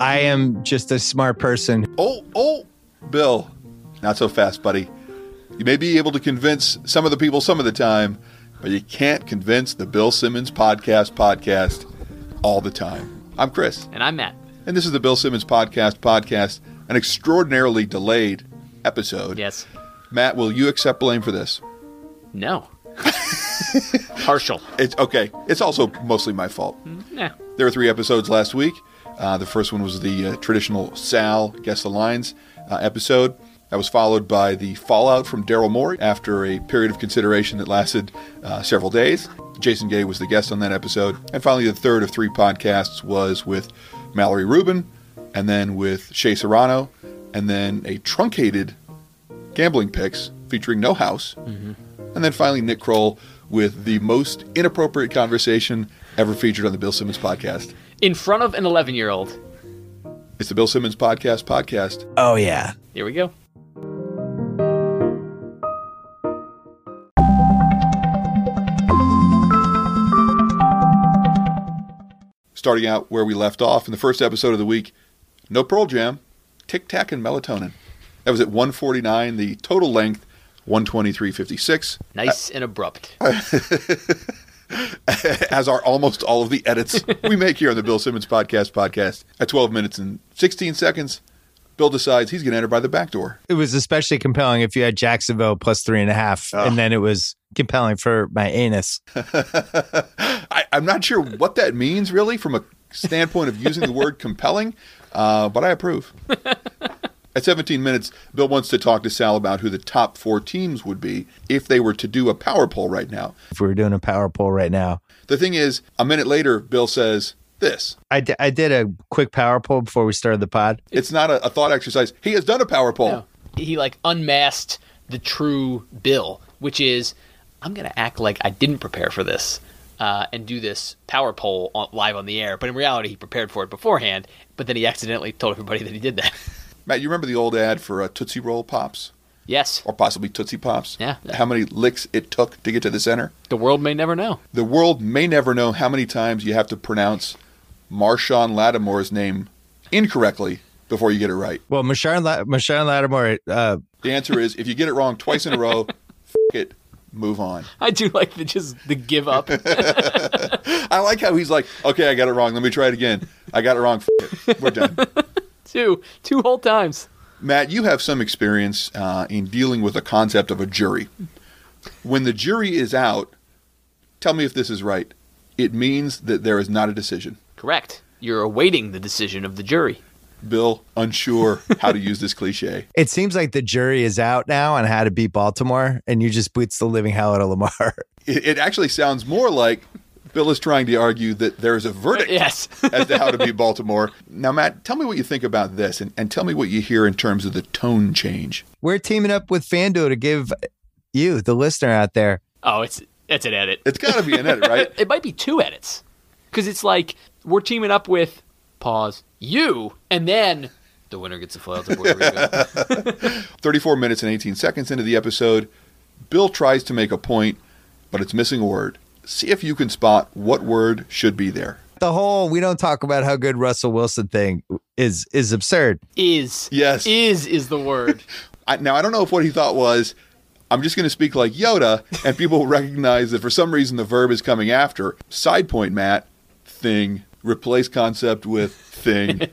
I am just a smart person. Oh, oh, Bill, not so fast, buddy. You may be able to convince some of the people some of the time, but you can't convince the Bill Simmons Podcast podcast all the time. I'm Chris, And I'm Matt. and this is the Bill Simmons Podcast podcast, an extraordinarily delayed episode. Yes. Matt, will you accept blame for this? No. Partial. It's okay. It's also mostly my fault. Mm, yeah. There were three episodes last week. Uh, the first one was the uh, traditional Sal Guess the Lines uh, episode. That was followed by the fallout from Daryl Morey after a period of consideration that lasted uh, several days. Jason Gay was the guest on that episode. And finally, the third of three podcasts was with Mallory Rubin, and then with Shea Serrano, and then a truncated gambling picks featuring Joe House. And then finally, Nick Kroll with the most inappropriate conversation ever featured on the Bill Simmons podcast. In front of an 11 year old. It's the Bill Simmons podcast podcast. Oh, yeah. Here we go. Starting out where we left off in the first episode of the week, no Pearl Jam, Tic Tac and Melatonin. That was at 149, the total length 123.56, Nice and abrupt. as are almost all of the edits we make here on the Bill Simmons podcast podcast. At 12 minutes and 16 seconds, Bill decides he's going to enter by the back door. It was especially compelling if you had Jacksonville plus three and a half, Oh. and then it was compelling for my anus. I, I'm not sure what that means really from a standpoint of using the word compelling, uh, but I approve. At 17 minutes, Bill wants to talk to Sal about who the top four teams would be if they were to do a power poll right now. If we were doing a power poll right now, The thing is, a minute later, Bill says this. I, I did a quick power poll before we started the pod. It's not a, a thought exercise. He has done a power poll. No. He like unmasked the true Bill, which is I'm going to act like I didn't prepare for this uh, and do this power poll on, live on the air. But in reality, he prepared for it beforehand, but then he accidentally told everybody that he did that. Matt, you remember the old ad for uh, Tootsie Roll Pops? yes. Or possibly Tootsie Pops? Yeah. How many licks it took to get to the center? The world may never know. The world may never know how many times you have to pronounce Marshawn Lattimore's name incorrectly before you get it right. Well, Marshawn, La- Marshawn Lattimore, uh, The answer is if you get it wrong twice in a row, f- it, move on. I do like the just the give up. I like how he's like, okay, I got it wrong. Let me try it again. I got it wrong. F- it. We're done. two two whole times. Matt, you have some experience uh, in dealing with the concept of a jury. When the jury is out, tell me if this is right. It means that there is not a decision. Correct. You're awaiting the decision of the jury. Bill, unsure how to use this cliche. it seems like the jury is out now on how to beat Baltimore, and you just boots the living hell out of Lamar. It, it actually sounds more like Bill is trying to argue that there is a verdict Yes. as to how to beat Baltimore. Now, Matt, tell me what you think about this and, and tell me what you hear in terms of the tone change. We're teaming up with FanDuel to give you, the listener out there, oh, it's it's an edit. It's got to be an edit, right? It might be two edits. Because it's like we're teaming up with pause you and then the winner gets to fly out to Puerto Rico. 34 minutes and 18 seconds into the episode, Bill tries to make a point, but it's missing a word. See if you can spot what word should be there. the whole we don't talk about how good Russell Wilson thing is is absurd. is Yes. is is the word. I, now, I don't know if what he thought was, I'm just going to speak like Yoda, and people recognize that for some reason the verb is coming after. Side point, Matt, thing, replace concept with thing.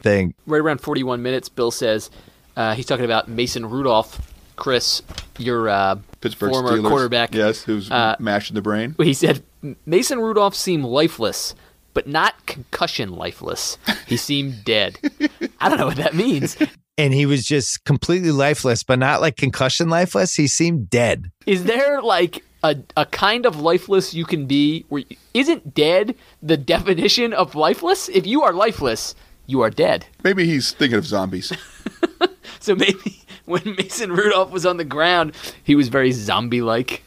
Thing. right around 41 minutes, Bill says uh, he's talking about Mason Rudolph. Chris, your uh, Pittsburgh former Steelers. quarterback. Yes, who's Uh, mashed the brain. He said Mason Rudolph seemed lifeless, but not concussion lifeless. He seemed dead. I don't know what that means. And he was just completely lifeless, but not like concussion lifeless. He seemed dead. Is there like a, a kind of lifeless you can be where isn't dead the definition of lifeless? If you are lifeless, you are dead. Maybe he's thinking of zombies. So maybe when Mason Rudolph was on the ground, he was very zombie like.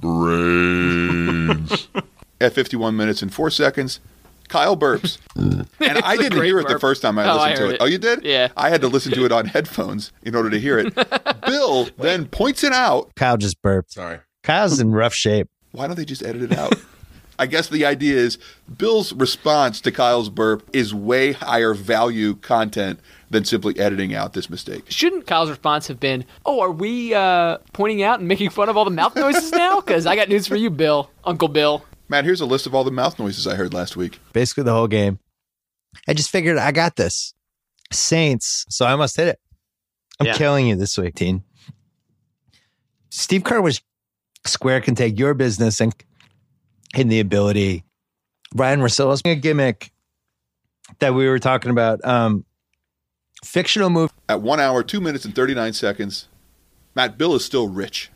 Brains. At 51 minutes and 4 seconds, Kyle burps. and I didn't great hear it the first time I Oh, I listened to it. it. Oh, you did? Yeah. I had to listen to it on headphones in order to hear it. Bill then points it out. Kyle just burped. Sorry. Kyle's in rough shape. Why don't they just edit it out? I guess the idea is Bill's response to Kyle's burp is way higher value content than simply editing out this mistake. Shouldn't Kyle's response have been, "Oh, are we uh, pointing out and making fun of all the mouth noises now?" Because I got news for you, Bill, Uncle Bill. Matt, here's a list of all the mouth noises I heard last week. Basically, the whole game. I just figured I got this. Saints. So I must hit it. I'm Yeah. killing you this week, Teen. Steve Kerr was Square can take your business and in the ability. Ryan Russillo's a gimmick that we were talking about. Um, fictional movie. At one hour, two minutes, and 39 seconds, Matt Bill is still rich.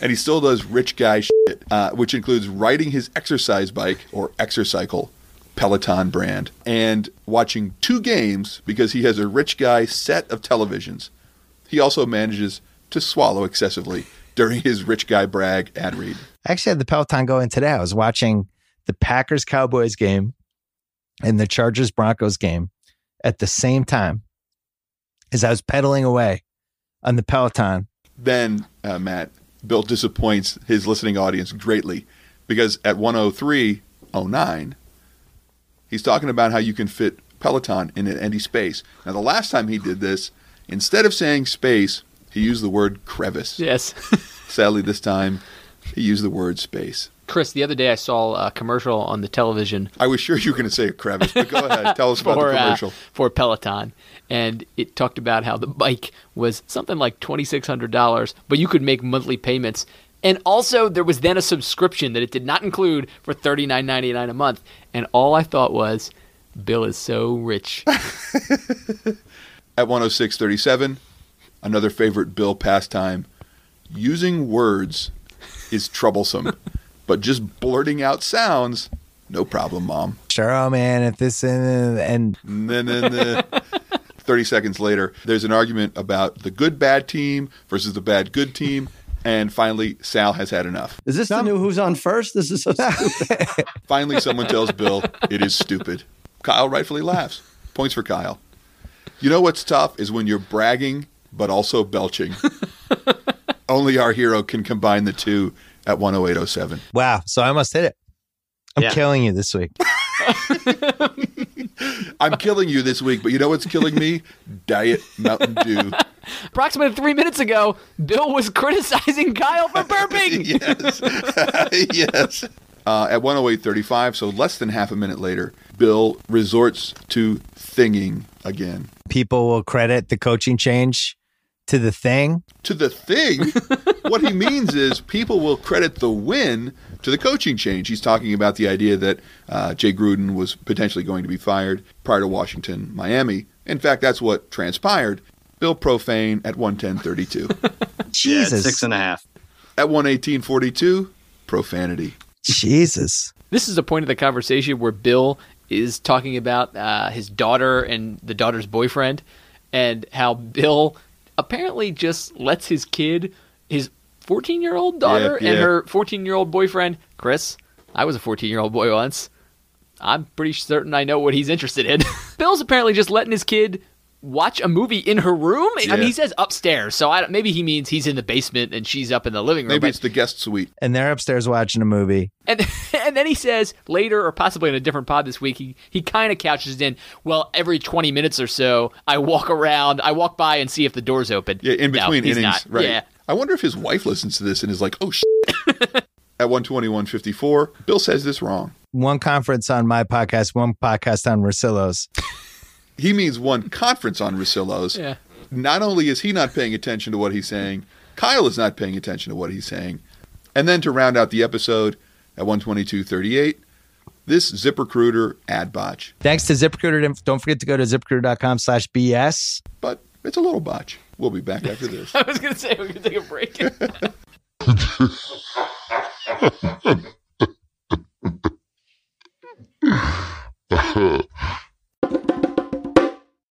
And he still does rich guy shit, uh, which includes riding his exercise bike or exercycle, Peloton brand, and watching two games because he has a rich guy set of televisions. He also manages to swallow excessively during his rich guy brag ad read. I actually had the Peloton going today. I was watching the Packers Cowboys game and the Chargers Broncos game at the same time as I was pedaling away on the Peloton. then uh, Matt Bill disappoints his listening audience greatly because at 103.09 he's talking about how you can fit Peloton in an empty space. Now the last time he did this, instead of saying space, he used the word crevice. Yes. Sadly, this time he used the word space. Chris, the other day I saw a commercial on the television I was sure you were going to say a crevice, but go ahead, tell us about for the uh, commercial. for Peloton, and it talked about how the bike was something like twenty six hundred dollars, but you could make monthly payments. And also, there was then a subscription that it did not include for thirty nine ninety nine a month. And all I thought was, Bill is so rich. At 106.37, another favorite Bill pastime. Using words is troublesome, but just blurting out sounds, no problem, Mom. Sure, oh man, if this and, and Nah, nah, nah. 30 seconds later, there's an argument about the good bad team versus the bad good team. And finally, Sal has had enough. Is this the new Who's on First? This is so stupid. Finally, someone tells Bill it is stupid. Kyle rightfully laughs. Points for Kyle. You know what's tough is when you're bragging but also belching. Only our hero can combine the two at 10807. wow, so I almost hit it. I'm Yeah. killing you this week. I'm killing you this week, but you know what's killing me? Diet Mountain Dew. Approximately three minutes ago, Bill was criticizing Kyle for burping. yes. yes. Uh, at 108.35, so less than half a minute later, Bill resorts to thinging again. People will credit the coaching change to the thing. To the thing, what he means is people will credit the win to the coaching change. He's talking about the idea that uh, Jay Gruden was potentially going to be fired prior to Washington, Miami. In fact, that's what transpired. Bill profane at 110.32. Jesus. it's six and a half. at 118.42, profanity. Jesus. This is a point of the conversation where Bill is talking about uh, his daughter and the daughter's boyfriend, and how Bill apparently just lets his kid, his 14 year old daughter, Yeah, and her 14 year old boyfriend, Chris. I was a 14 year old boy once. I'm pretty certain I know what he's interested in. Bill's apparently just letting his kid watch a movie in her room. I mean, he says upstairs, so I, maybe he means he's in the basement and she's up in the living room. Maybe but- it's the guest suite. And they're upstairs watching a movie. and and then he says later, or possibly in a different pod this week, he he kind of couches it in. Well, every twenty minutes or so, I walk around, I walk by and see if the door's open. Yeah, in between he's innings, not. right? Yeah, I wonder if his wife listens to this and is like, "Oh shit." At 121.54, Bill says this wrong. One conference on my podcast, one podcast on Russillo's. He means one conference on Russillo's. yeah. Not only is he not paying attention to what he's saying, Kyle is not paying attention to what he's saying. And then to round out the episode at 122.38, this ZipRecruiter ad botch. Thanks to ZipRecruiter. Don't forget to go to ziprecruiter.com slash BS. But it's a little botch. We'll be back after this. I was gonna say we're gonna take a break.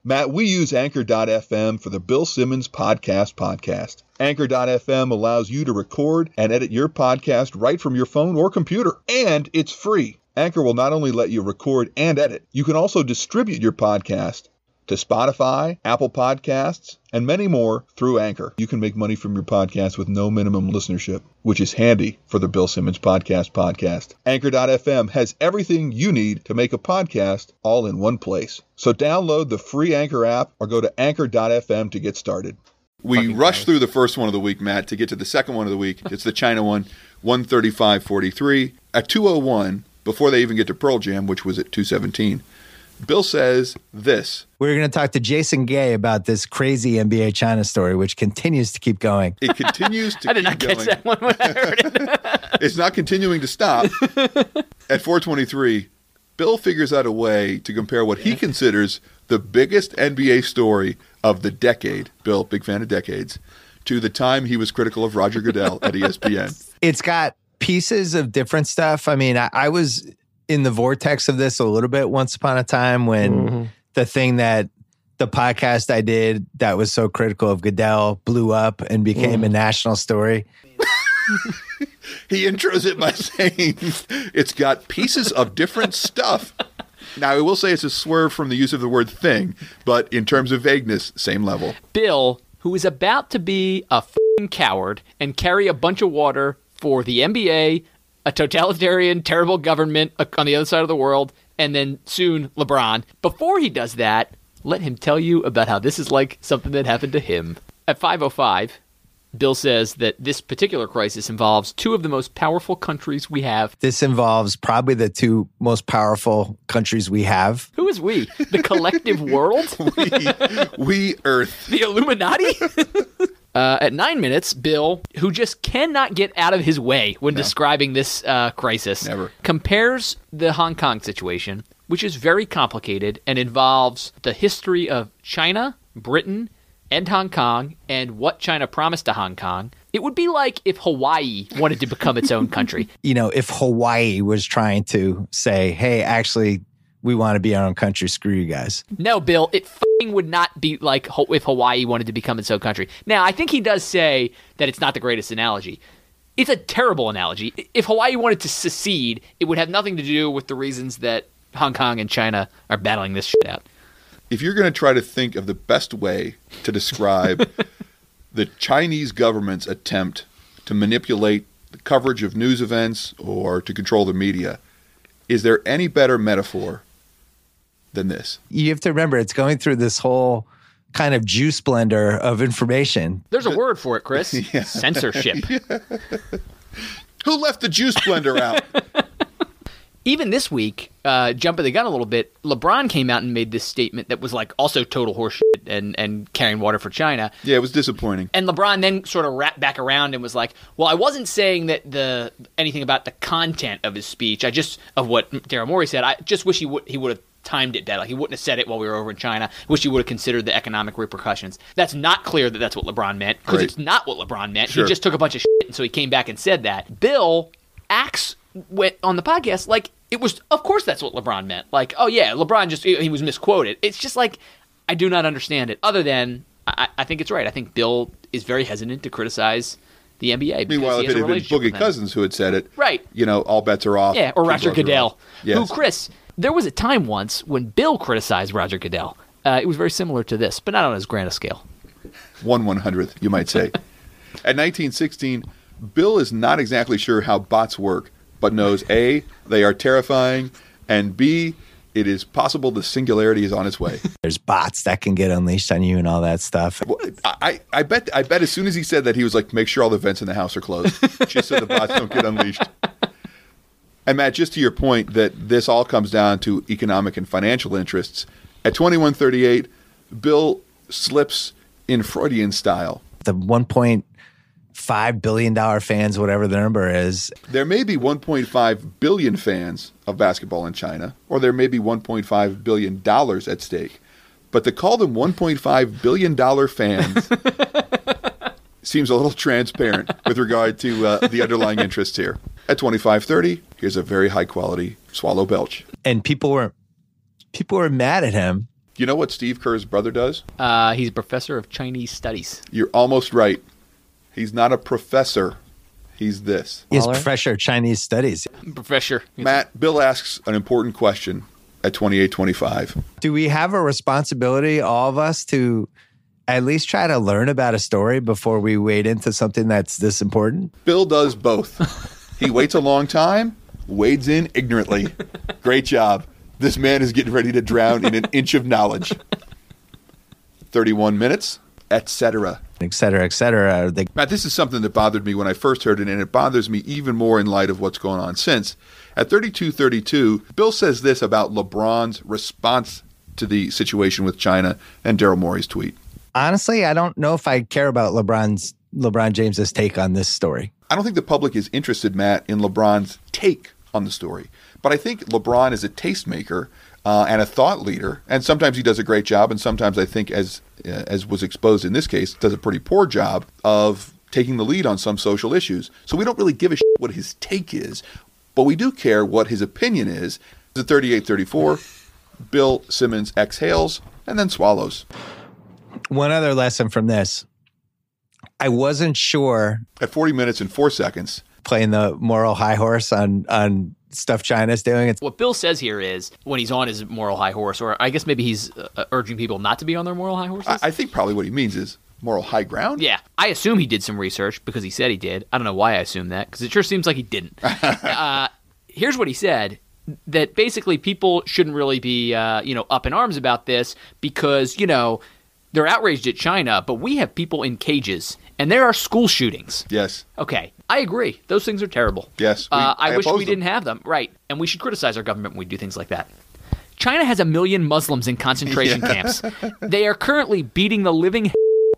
Matt, we use Anchor.fm for the Bill Simmons Podcast Podcast. Anchor.fm allows you to record and edit your podcast right from your phone or computer, and it's free. Anchor will not only let you record and edit, you can also distribute your podcast to Spotify, Apple Podcasts, and many more through Anchor. You can make money from your podcast with no minimum listenership, which is handy for the Bill Simmons Podcast podcast. Anchor.fm has everything you need to make a podcast all in one place. So download the free Anchor app or go to anchor.fm to get started. We rushed through the first one of the week, Matt, to get to the second one of the week. It's the China one, 135.43. At 201, before they even get to Pearl Jam, which was at 217, Bill says this. We're going to talk to Jason Gay about this crazy NBA China story, which continues to keep going. It continues to I did keep not catch that one when I heard it. It's not continuing to stop. At 423, Bill figures out a way to compare what he considers the biggest NBA story of the decade. Bill, big fan of decades, to the time he was critical of Roger Goodell at ESPN. It's got pieces of different stuff. I mean, I, I was in the vortex of this a little bit once upon a time when mm-hmm. the thing that the podcast I did that was so critical of Goodell blew up and became mm. a national story. He intros it by saying it's got pieces of different stuff. Now, I will say it's a swerve from the use of the word thing, but in terms of vagueness, same level. Bill, who is about to be a fing coward and carry a bunch of water for the NBA, a totalitarian, terrible government on the other side of the world, and then soon LeBron. Before he does that, let him tell you about how this is like something that happened to him. At 505, Bill says that this particular crisis involves two of the most powerful countries we have. This involves probably the two most powerful countries we have. Who is we? The collective world? We, we Earth. the Illuminati? uh, at nine minutes, Bill, who just cannot get out of his way when describing this uh, crisis, Never. compares the Hong Kong situation, which is very complicated and involves the history of China, Britain, and Hong Kong, and what China promised to Hong Kong. It would be like if Hawaii wanted to become its own country. You know, if Hawaii was trying to say, hey, actually, we want to be our own country, screw you guys. No, Bill, it fing would not be like if Hawaii wanted to become its own country. Now, I think he does say that it's not the greatest analogy. It's a terrible analogy. If Hawaii wanted to secede, it would have nothing to do with the reasons that Hong Kong and China are battling this shit out. if you're going to try to think of the best way to describe the Chinese government's attempt to manipulate the coverage of news events or to control the media, is there any better metaphor than this? You have to remember, it's going through this whole kind of juice blender of information. There's a word for it, Chris. Censorship. Who left the juice blender out? Even this week, uh, jumping the gun a little bit, LeBron came out and made this statement that was like also total horseshit and, and carrying water for China. yeah, it was disappointing. And LeBron then sort of wrapped back around and was like, "Well, I wasn't saying that the anything about the content of his speech. I just of what Daryl Morey said. I just wish he would he would have timed it better. Like he wouldn't have said it while we were over in China. Wish he would have considered the economic repercussions. That's not clear that that's what LeBron meant because Right. it's not what LeBron meant. Sure. He just took a bunch of shit, and so he came back and said that. Bill acts went on the podcast like it was. Of course, that's what LeBron meant. Like, oh yeah, LeBron just he was misquoted. It's just like I do not understand it. Other than I, I think it's right. I think Bill is very hesitant to criticize the NBA. because Meanwhile, he if has it a had been relationship with Boogie. Cousins who had said it, Right. you know, all bets are off. yeah, or Roger Goodell. Yes. who Chris. There was a time once when Bill criticized Roger Goodell. Uh, it was very similar to this, but not on as grand a scale. one one hundredth, you might say. At 1916, Bill is not exactly sure how bots work, but knows A, they are terrifying, and B, it is possible the singularity is on its way. There's bots that can get unleashed on you and all that stuff. Well, I, I I bet I bet as soon as he said that, he was like, make sure all the vents in the house are closed, just so the bots don't get unleashed. And Matt, just to your point that this all comes down to economic and financial interests, at 2138, Bill slips in Freudian style. The 1.5 billion dollar fans, whatever the number is, There may be 1.5 billion fans of basketball in China, or there may be 1.5 billion dollars at stake. But to call them 1.5 billion dollar fans seems a little transparent with regard to uh, the underlying interests here. At 2530, here's a very high quality swallow belch. and people were people were mad at him. You know what Steve Kerr's brother does? Uh, he's a professor of Chinese studies. You're almost right. He's not a professor. He's this. He's professor of Chinese studies. Professor. Matt, Bill asks an important question at 28 25. Do we have a responsibility, all of us, to at least try to learn about a story before we wade into something that's this important? Bill does both. he waits a long time, wades in ignorantly. Great job. This man is getting ready to drown in an inch of knowledge. 31 minutes, etc. Etc. cetera, et cetera. They, Matt, this is something that bothered me when I first heard it, and it bothers me even more in light of what's going on since. At 32-32, Bill says this about LeBron's response to the situation with China and Daryl Morey's tweet. honestly, I don't know if I care about LeBron's LeBron James's take on this story. I don't think the public is interested, Matt, in LeBron's take on the story. But I think LeBron is a tastemaker uh, and a thought leader, and sometimes he does a great job, and sometimes I think, as uh, as was exposed in this case, does a pretty poor job of taking the lead on some social issues. So we don't really give a shit what his take is, but we do care what his opinion is. At 38-34, Bill Simmons exhales and then swallows. One other lesson from this. I wasn't sure At 40 minutes and 4 seconds, playing the moral high horse on on stuff China's doing. It's What Bill says here is when he's on his moral high horse, or I guess maybe he's uh, urging people not to be on their moral high horses. I, I think probably what he means is moral high ground. Yeah, I assume he did some research because he said he did. I don't know why I assume that because it sure seems like he didn't. uh, here's what he said: that basically people shouldn't really be, uh, you know, up in arms about this because you know they're outraged at China, but we have people in cages and there are school shootings. Yes. Okay, I agree; those things are terrible. Yes, we- uh, I, I wish we them. didn't have them. Right, and we should criticize our government when we do things like that. China has a million Muslims in concentration camps. They are currently beating the living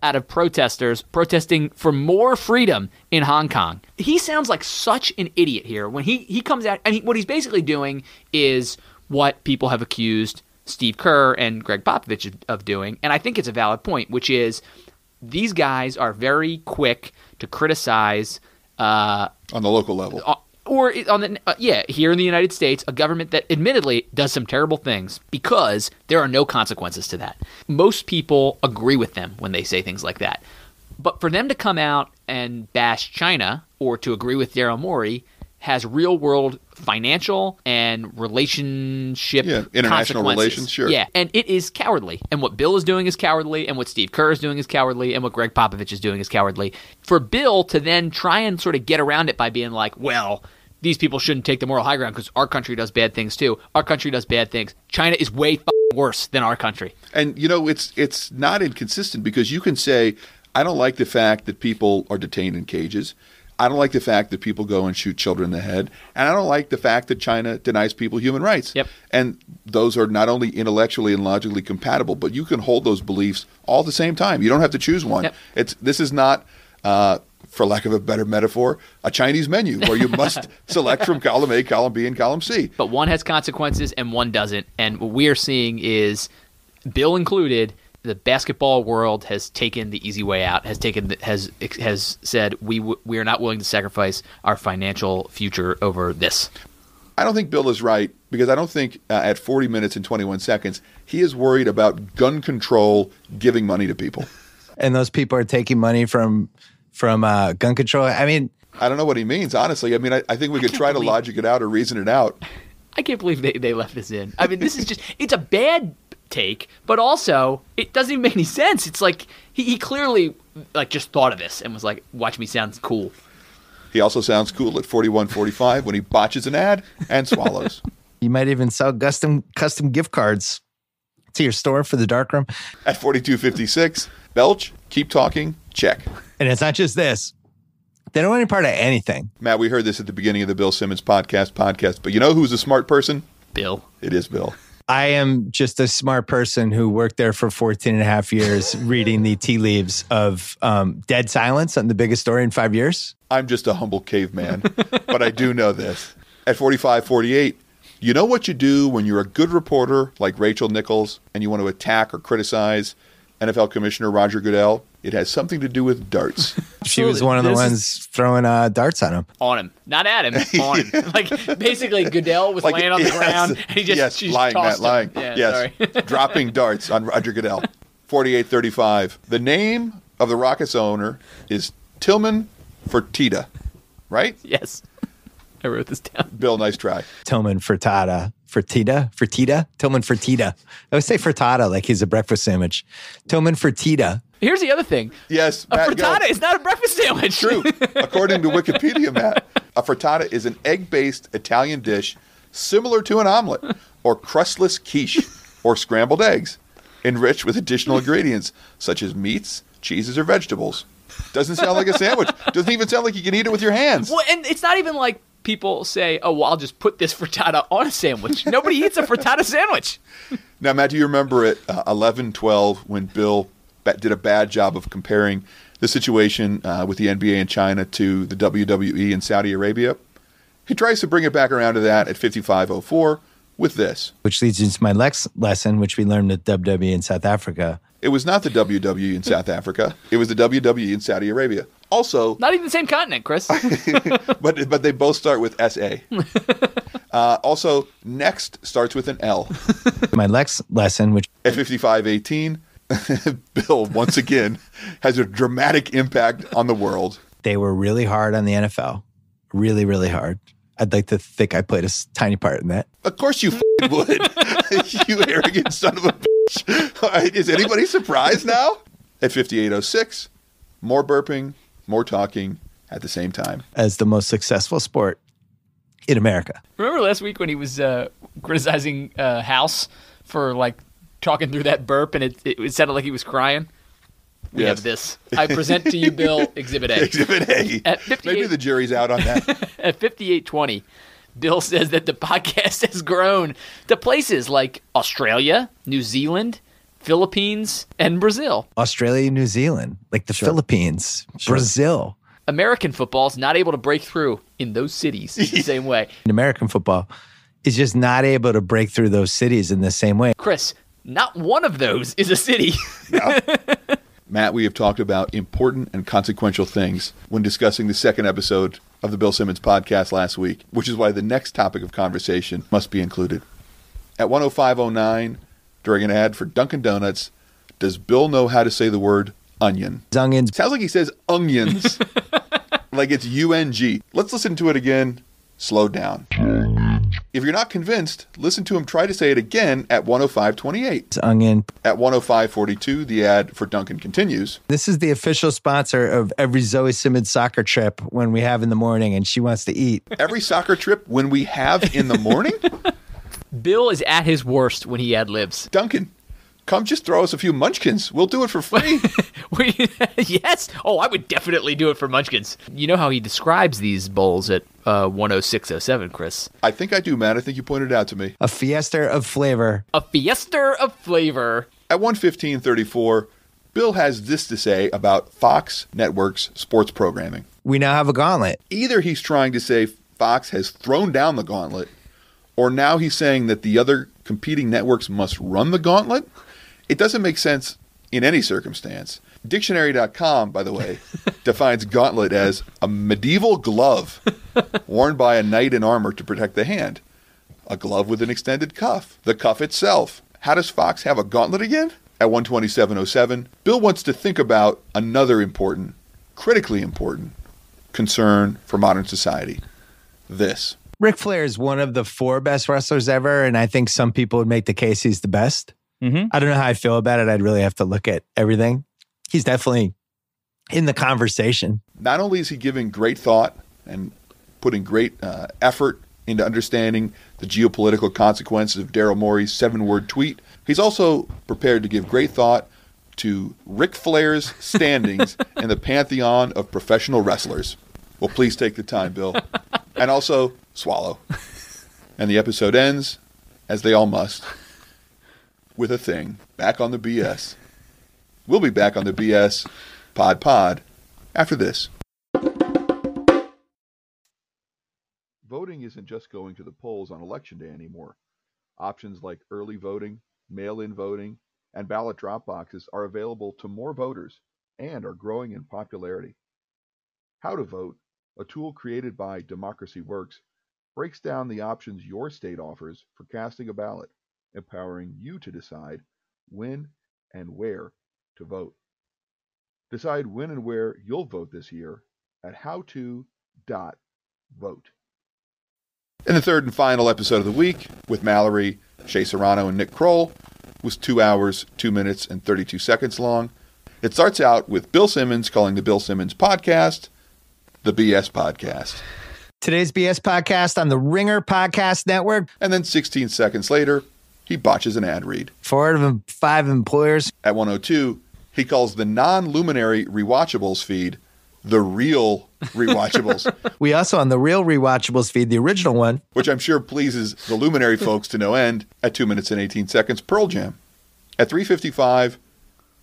out of protesters protesting for more freedom in Hong Kong. He sounds like such an idiot here when he, he comes out. I mean, what he's basically doing is what people have accused Steve Kerr and Gregg Popovich of, of doing, and I think it's a valid point, which is these guys are very quick to criticize. Uh, On the local level. uh, or on the uh, yeah here in the United States, a government that admittedly does some terrible things because there are no consequences to that. Most people agree with them when they say things like that, but for them to come out and bash China or to agree with Daryl Morey has real world financial and relationship Yeah, international relations, sure. Yeah, and it is cowardly. And what Bill is doing is cowardly, and what Steve Kerr is doing is cowardly, and what Gregg Popovich is doing is cowardly. For Bill to then try and sort of get around it by being like, well, these people shouldn't take the moral high ground because our country does bad things too. Our country does bad things. China is way worse than our country. And you know, it's it's not inconsistent because you can say, I don't like the fact that people are detained in cages. I don't like the fact that people go and shoot children in the head. And I don't like the fact that China denies people human rights. Yep. And those are not only intellectually and logically compatible, but you can hold those beliefs all at the same time. You don't have to choose one. Yep. It's this is not uh, for lack of a better metaphor, a Chinese menu where you must select from column A, column B, and column C. But one has consequences and one doesn't. And what we are seeing is, Bill included, the basketball world has taken the easy way out. Has taken has has said we w- we are not willing to sacrifice our financial future over this. I don't think Bill is right because I don't think uh, at 40 minutes and 21 seconds he is worried about gun control giving money to people. and those people are taking money from from uh, gun control. I mean, I don't know what he means, honestly. I mean, I, I think we could can't try to logic it out or reason it out. I can't believe they, they left this in. I mean, this is just, it's a bad take, but also it doesn't even make any sense. It's like he, he clearly like just thought of this and was like, watch me sound cool. He also sounds cool at 41:45 when he botches an ad and swallows. you might even sell custom custom gift cards to your store for the dark room. at 42:56, belch, keep talking, check. And it's not just this; they don't want any part of anything. Matt, we heard this at the beginning of the Bill Simmons podcast podcast, but you know who's a smart person? Bill. It is Bill. I am just a smart person who worked there for 14 and a half years reading the tea leaves of um, dead silence on the biggest story in five years. I'm just a humble caveman, but I do know this. At 45 48, you know what you do when you're a good reporter like Rachel Nichols and you want to attack or criticize NFL Commissioner Roger Goodell? It has something to do with darts. She was one of the This is- ones throwing uh, darts on him. on him, not at him, on him. Like basically, Goodell was Like, laying on the yes, ground, and he just yes, she lying, Matt, him. lying. Yeah, yes, sorry. dropping darts on Roger Goodell. 4835. The name of the Rockets owner is Tillman Fertitta, right? yes, I wrote this down. Bill, nice try. Tillman Furtada. Fertitta, Fertitta, Tillman Fertitta. I would say frittata, like he's a breakfast sandwich. Tillman Fertitta. Here's the other thing. Yes, A Matt, go. frittata is not a breakfast sandwich. True. According to Wikipedia, Matt, a frittata is an egg-based Italian dish similar to an omelet or crustless quiche or scrambled eggs, enriched with additional ingredients such as meats, cheeses, or vegetables. Doesn't sound like a sandwich. Doesn't even sound like you can eat it with your hands. Well, and it's not even like people say, "Oh, well, I'll just put this frittata on a sandwich." Nobody eats a frittata sandwich. Now, Matt, do you remember at uh, 11 12 when Bill ba- did a bad job of comparing the situation uh, with the NBA in China to the WWE in Saudi Arabia? He tries to bring it back around to that at 5504 with this. which leads into my next lesson, which we learned at WWE in South Africa. It was not the WWE in South Africa, it was the WWE in Saudi Arabia. Also, Not even the same continent, Chris. but but they both start with SA. Uh, also, next starts with an L. My Lex lesson, which At 5518, Bill once again has a dramatic impact on the world. they were really hard on the NFL, really, really hard. I'd like to think I played a tiny part in that. Of course you f***ing would. you arrogant son of a bitch. All right, is anybody surprised now? At 5806, more burping, more talking at the same time. As the most successful sport in America. Remember last week when he was uh, criticizing uh, House for like talking through that burp, and it, it, it sounded like he was crying. We Yes. have this. I present to you, Bill, Exhibit A. Exhibit A. At 58 Maybe the jury's out on that. At 5820, Bill says that the podcast has grown to places like Australia, New Zealand, Philippines, and Brazil. Australia, New Zealand, like the Philippines, Brazil. American football is not able to break through in those cities the same way. And American football is just not able to break through those cities in the same way. Chris, not one of those is a city. Matt, we have talked about important and consequential things when discussing the second episode of the Bill Simmons podcast last week, which is why the next topic of conversation must be included. At 10509, during an ad for Dunkin' Donuts, does Bill know how to say the word onion? Onions, Sounds like he says onions, like it's U N G. Let's listen to it again. Slow down. If you're not convinced, listen to him try to say it again at 10528. onion. At 10542, the ad for Dunkin' continues. This is the official sponsor of every Zoe Simmons soccer trip when we have in the morning and she wants to eat. Every soccer trip when we have in the morning, Bill is at his worst when he ad libs. Dunkin', come just throw us a few munchkins. We'll do it for free. We- yes. Oh, I would definitely do it for Munchkins. You know how he describes these bowls at uh, 10607, Chris? I think I do, Matt. I think you pointed it out to me. A fiesta of flavor. A fiesta of flavor. At 11534, Bill has this to say about Fox Network's sports programming. We now have a gauntlet. Either he's trying to say Fox has thrown down the gauntlet, or now he's saying that the other competing networks must run the gauntlet. It doesn't make sense in any circumstance. Dictionary.com, by the way, defines gauntlet as a medieval glove worn by a knight in armor to protect the hand. A glove with an extended cuff. The cuff itself. How does Fox have a gauntlet again? At 12707, Bill wants to think about another important, critically important concern for modern society. This. Ric Flair is one of the four best wrestlers ever, and I think some people would make the case he's the best. Mhm. I don't know how I feel about it. I'd really have to look at everything. He's definitely in the conversation. Not only is he giving great thought and putting great uh, effort into understanding the geopolitical consequences of Daryl Morey's seven word tweet, he's also prepared to give great thought to Ric Flair's standings in the pantheon of professional wrestlers. Well, please take the time, Bill. And also, swallow. And the episode ends, as they all must, with a thing. Back on the BS. We'll be back on the BS Pod Pod after this. Voting isn't just going to the polls on election day anymore. Options like early voting, mail in voting, and ballot drop boxes are available to more voters and are growing in popularity. How to Vote, a tool created by Democracy Works, breaks down the options your state offers for casting a ballot, empowering you to decide when and where to vote. Decide when and where you'll vote this year at howto.vote. And the third and final episode of the week with Mallory, Shea Serrano, and Nick Kroll was two hours, two minutes, and 32 seconds long. It starts out with Bill Simmons calling the Bill Simmons podcast the BS podcast. Today's BS podcast on the Ringer Podcast Network. And then 16 seconds later, he botches an ad read. Four out of five employers. At 102, he calls the non luminary rewatchables feed the real rewatchables, We also on the real rewatchables feed, the original one. which I'm sure pleases the luminary folks to no end at 2 minutes and 18 seconds, Pearl Jam. At 355,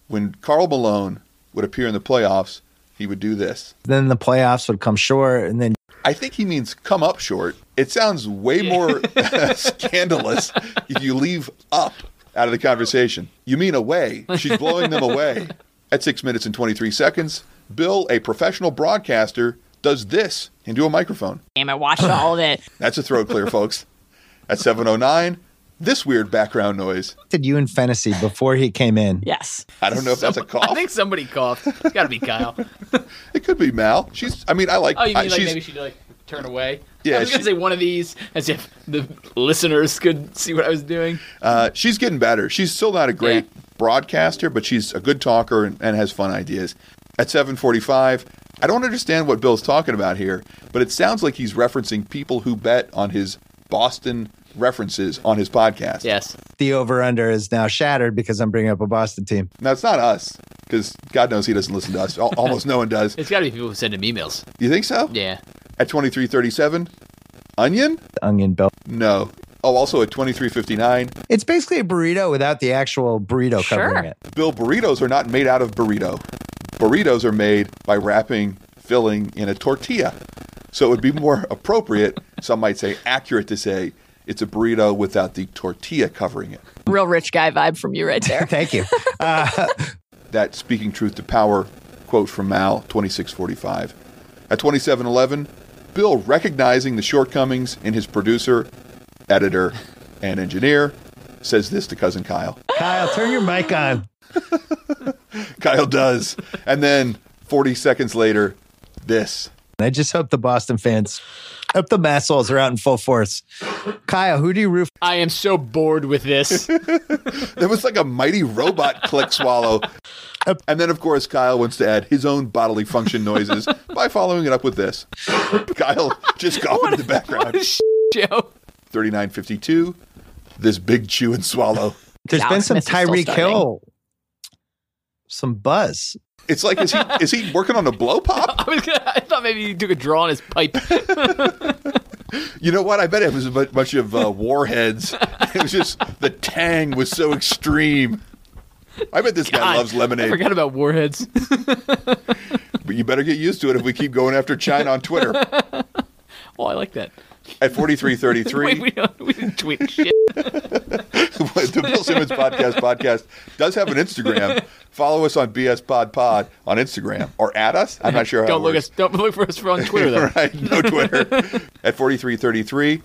when Karl Malone would appear in the playoffs, he would do this. Then the playoffs would come short, and then I think he means come up short. It sounds way more scandalous if you leave up out of the conversation. You mean away. She's blowing them away. At six minutes and 23 seconds, Bill, a professional broadcaster, does this into a microphone. game. I watched all of it. That's a throat clear, folks. At 709, this weird background noise. did you in fantasy before he came in? Yes. I don't know if that's a cough. I think somebody coughed. It's got to be Kyle. it could be Mal. She's, I mean, I like, Oh, you I- mean like she's, maybe she'd like turn away? Yeah, I was gonna say one of these, as if the listeners could see what I was doing. Uh, she's getting better. She's still not a great Yeah. broadcaster, but she's a good talker and, and has fun ideas. At 7:45, I don't understand what Bill's talking about here, but it sounds like he's referencing people who bet on his Boston references on his podcast. Yes. The over under is now shattered because I'm bringing up a Boston team. No, it's not us because God knows he doesn't listen to us. Al- Almost no one does. It's got to be people who send him emails. You think so? Yeah. At 23:37, onion? The onion bill. No. Oh, also at 23:59, It's basically a burrito without the actual burrito Sure. covering it. Bill, burritos are not made out of burrito. Burritos are made by wrapping filling in a tortilla. So it would be more appropriate, some might say accurate to say, it's a burrito without the tortilla covering it. Real rich guy vibe from you right there. Thank you. Uh, that speaking truth to power quote from Mal 2645. At 2711, Bill recognizing the shortcomings in his producer, editor, and engineer says this to cousin Kyle. Kyle, turn your mic on. Kyle does. And then 40 seconds later, this. I just hope the Boston fans, hope the massholes are out in full force. Kyle, who do you root I am so bored with this. It was like a mighty robot click swallow. And then, of course, Kyle wants to add his own bodily function noises by following it up with this. Kyle just coughing in the background. Joe. 3952, this big chew and swallow. There's been some Smith is still Tyreek. Hill, some buzz. It's like, is he is he working on a blow pop? I, was gonna, I thought maybe he took a draw on his pipe. You know what? I bet it was a bunch of uh, warheads. It was just the tang was so extreme. I bet this guy God, loves I lemonade. forgot about warheads. But you better get used to it if we keep going after China on Twitter. Oh, I like that. At 4333, Wait, we, don't, we didn't tweet shit. the Bill Simmons podcast podcast does have an Instagram. Follow us on BS Pod Pod on Instagram or at us. I'm not sure how Don't it look works. us. Don't look for us on Twitter though. right, no Twitter. At 4333,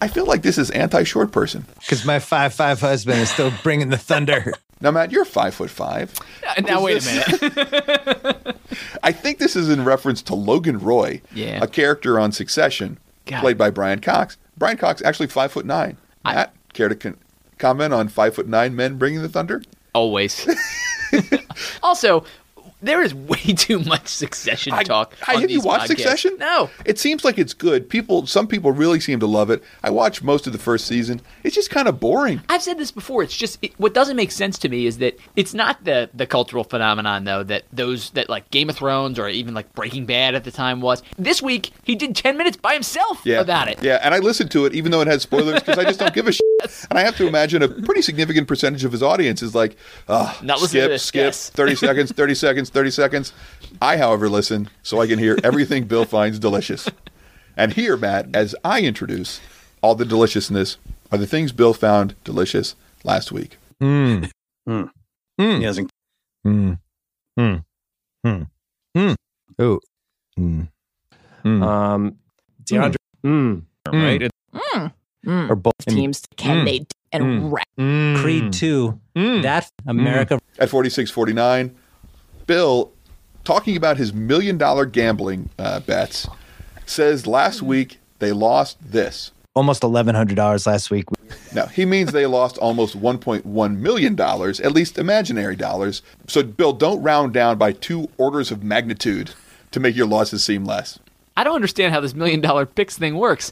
I feel like this is anti-short person. Because my five five husband is still bringing the thunder. Now, Matt, you're five foot five. Now wait a minute. I think this is in reference to Logan Roy, Yeah. a character on Succession, God. played by Brian Cox. Brian Cox actually five foot nine. Matt, care to con- comment on five foot nine men bringing the thunder? Always. also, there is way too much Succession I- talk. I, have you watched podcasts. Succession? No. It seems like it's good. People, some people really seem to love it. I watched most of the first season. It's just kind of boring. I've said this before. It's just it, what doesn't make sense to me is that it's not the the cultural phenomenon though that those that like Game of Thrones or even like Breaking Bad at the time was. This week he did ten minutes by himself Yeah, about it. Yeah, and I listened to it even though it had spoilers because I just don't give a shit. And I have to imagine a pretty significant percentage of his audience is like, uh, Not skip, skip, yes. thirty seconds, thirty seconds, thirty seconds. I, however, listen so I can hear everything Bill finds delicious. And here, Matt, as I introduce all the deliciousness are the things Bill found delicious last week. Mm. Mm. Mm. He hasn't. Mm. Mm. Mm. Mm. Ooh. Mm. Mm. Um, DeAndre. Mm. Mm. Right. It- Mm. Mm. or both. Teams can Mm. they d- and Mm. wreck. Mm. Creed 2. Mm. That America. At 46.49, Bill, talking about his million dollar gambling uh, bets, says last week they lost this. almost eleven hundred dollars last week. Now, he means they lost almost $1.1 million, at least imaginary dollars. So, Bill, don't round down by two orders of magnitude to make your losses seem less. I don't understand how this million dollar picks thing works.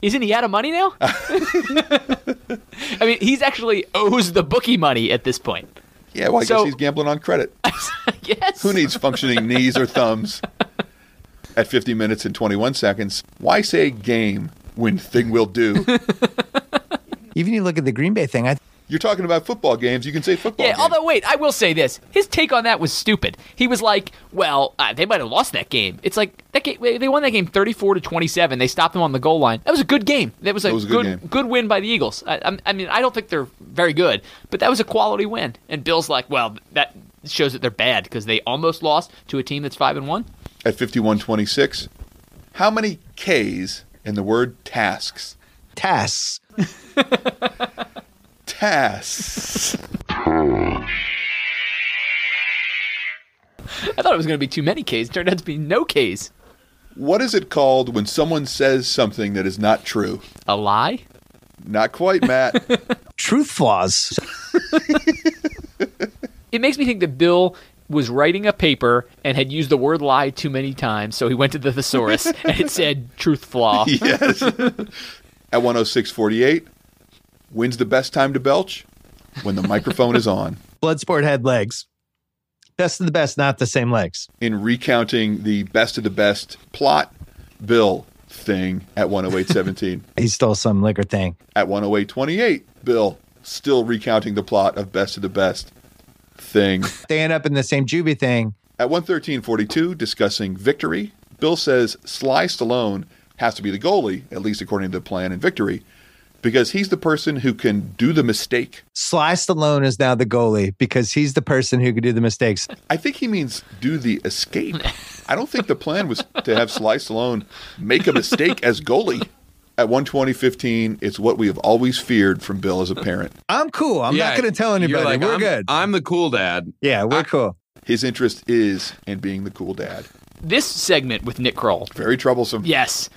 Isn't he out of money now? I mean, he's actually owes the bookie money at this point. Yeah, well, I So- guess he's gambling on credit. yes. Who needs functioning knees or thumbs? At 50 minutes and 21 seconds, why say game when thing will do? Even you look at the Green Bay thing, I You're talking about football games. You can say football. Yeah, game. although wait, I will say this: his take on that was stupid. He was like, "Well, uh, they might have lost that game. It's like that game, they won that game thirty-four to twenty-seven. They stopped them on the goal line. That was a good game. That was a, was a good good good win by the Eagles. I, I'm- I mean, I don't think they're very good, but that was a quality win. And Bill's like, "Well, that shows that they're bad because they almost lost to a team that's five and one." At 51:26, how many K's in the word tasks? tasks. Tasks. I thought it was going to be too many K's. Turned out to be no K's. What is it called when someone says something that is not true? A lie? Not quite, Matt. Truth flaws. It makes me think that Bill was writing a paper and had used the word lie too many times, so he went to the thesaurus and it said truth flaw. yes. At 106:48, when's the best time to belch? When the microphone is on. Bloodsport had legs. Best of the best, not the same legs. In recounting the best of the best plot, Bill thing at 108:17. He stole some liquor thing. At 108:28, Bill still recounting the plot of best of the best thing. They end up in the same juvie thing. At 113:42, discussing victory, Bill says Sly Stallone has to be the goalie, at least according to the plan in victory, because he's the person who can do the mistake. Sly Stallone is now the goalie because he's the person who can do the mistakes. I think he means do the escape. I don't think the plan was to have Sly Stallone make a mistake as goalie. At 120:15, it's what we have always feared from Bill as a parent. I'm cool. I'm Yeah, not going to tell anybody. like, We're I'm, good. I'm the cool dad. yeah, we're cool. His interest is in being the cool dad. This segment with Nick Kroll, Very troublesome. yes,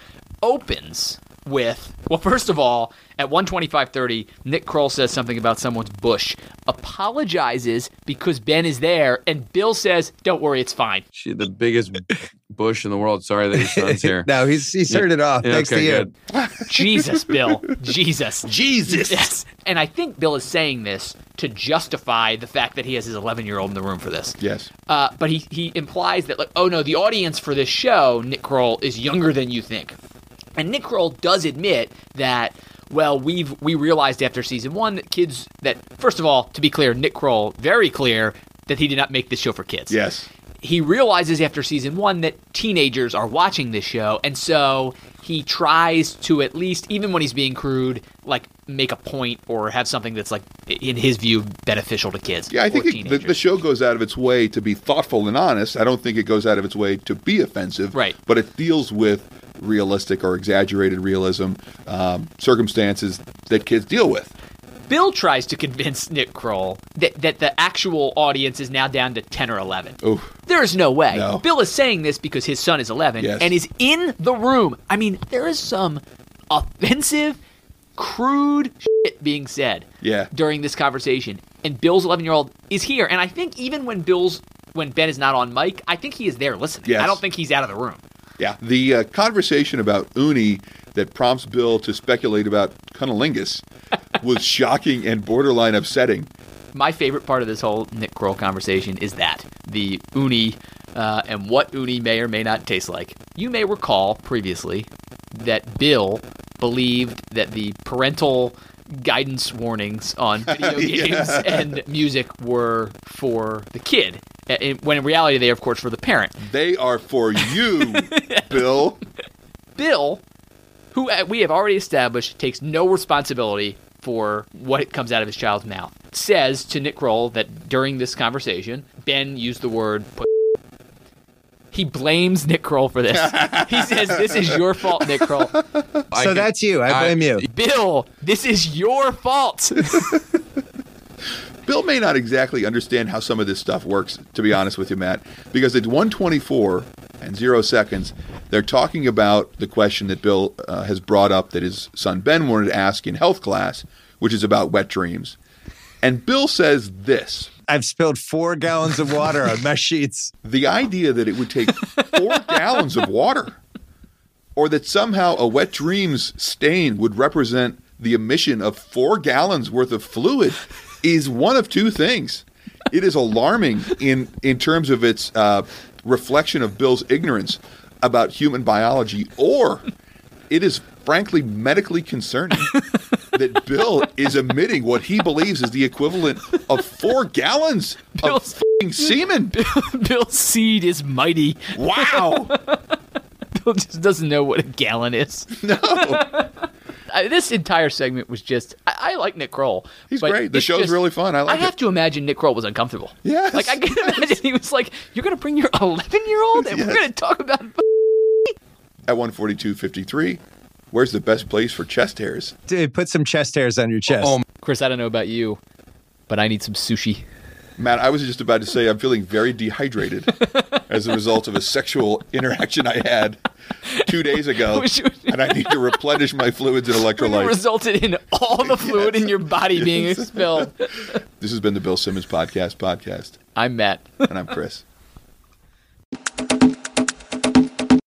opens with well, first of all, at 125.30, Nick Kroll says something about someone's bush, apologizes because Ben is there, and Bill says, "Don't worry, it's fine." She the biggest bush in the world. Sorry that your son's here. no, he's he's turned it off. Yeah, Thanks okay, to you. good. Jesus, Bill, Jesus, Jesus. Yes, and I think Bill is saying this to justify the fact that he has his 11 year old in the room for this. Yes. Uh, but he, he implies that, like, oh no, the audience for this show, Nick Kroll, is younger than you think. And Nick Kroll does admit that, well, we've we realized after season one that kids that first of all, to be clear, Nick Kroll very clear that he did not make this show for kids. Yes. He realizes after season one that teenagers are watching this show, and so he tries to at least, even when he's being crude, like make a point or have something that's like, in his view, beneficial to kids. Yeah, I think it, the, the show goes out of its way to be thoughtful and honest. I don't think it goes out of its way to be offensive. Right. But it deals with realistic or exaggerated realism, um, circumstances that kids deal with. Bill tries to convince Nick Kroll that, that the actual audience is now down to 10 or 11. Oh, There is no way. No. Bill is saying this because his son is 11 Yes. and is in the room. I mean, there is some offensive, crude shit being said Yeah. during this conversation. And Bill's 11 year old is here. And I think even when Bill's, when Ben is not on mic, I think he is there listening. Yes. I don't think he's out of the room. Yeah. The uh, conversation about Uni that prompts Bill to speculate about cunnilingus was shocking and borderline upsetting. My favorite part of this whole Nick Kroll conversation is that the uni uh, and what uni may or may not taste like. You may recall previously that Bill believed that the parental guidance warnings on video Yeah. games and music were for the kid, when in reality they are, of course, for the parent. They are for you, Bill. Bill, who uh, we have already established takes no responsibility for what comes out of his child's mouth, says to Nick Kroll that during this conversation, Ben used the word put. He blames Nick Kroll for this. he says, This is your fault, Nick Kroll. So can- that's you. I I- blame you. Bill, this is your fault. Bill may not exactly understand how some of this stuff works, to be honest with you, Matt, because it's 124 and zero seconds. They're talking about the question that Bill uh, has brought up that his son Ben wanted to ask in health class, which is about wet dreams. And Bill says this I've spilled four gallons of water on my sheets. the idea that it would take four gallons of water, or that somehow a wet dreams stain would represent the emission of four gallons worth of fluid, is one of two things. It is alarming in in terms of its uh, reflection of Bill's ignorance about human biology, or it is frankly medically concerning that Bill is emitting what he believes is the equivalent of four gallons of Bill's- fing semen. Bill's seed is mighty. Wow. Bill just doesn't know what a gallon is. No. I, this entire segment was just. I, I like Nick Kroll. He's but great. The show's just- really fun. I like I have it. to imagine Nick Kroll was uncomfortable. Yeah. Like I can imagine he was like, "You're gonna bring your 11 year old, and we're gonna talk about." At 142.53, where's the best place for chest hairs? Dude, put some chest hairs on your chest. Oh, Chris, I don't know about you, but I need some sushi. Matt, I was just about to say I'm feeling very dehydrated as a result of a sexual interaction I had two days ago, and I need to replenish my fluids and electrolytes. It resulted in all the fluid in your body being expelled. This has been the Bill Simmons Podcast podcast, I'm Matt. and I'm Chris.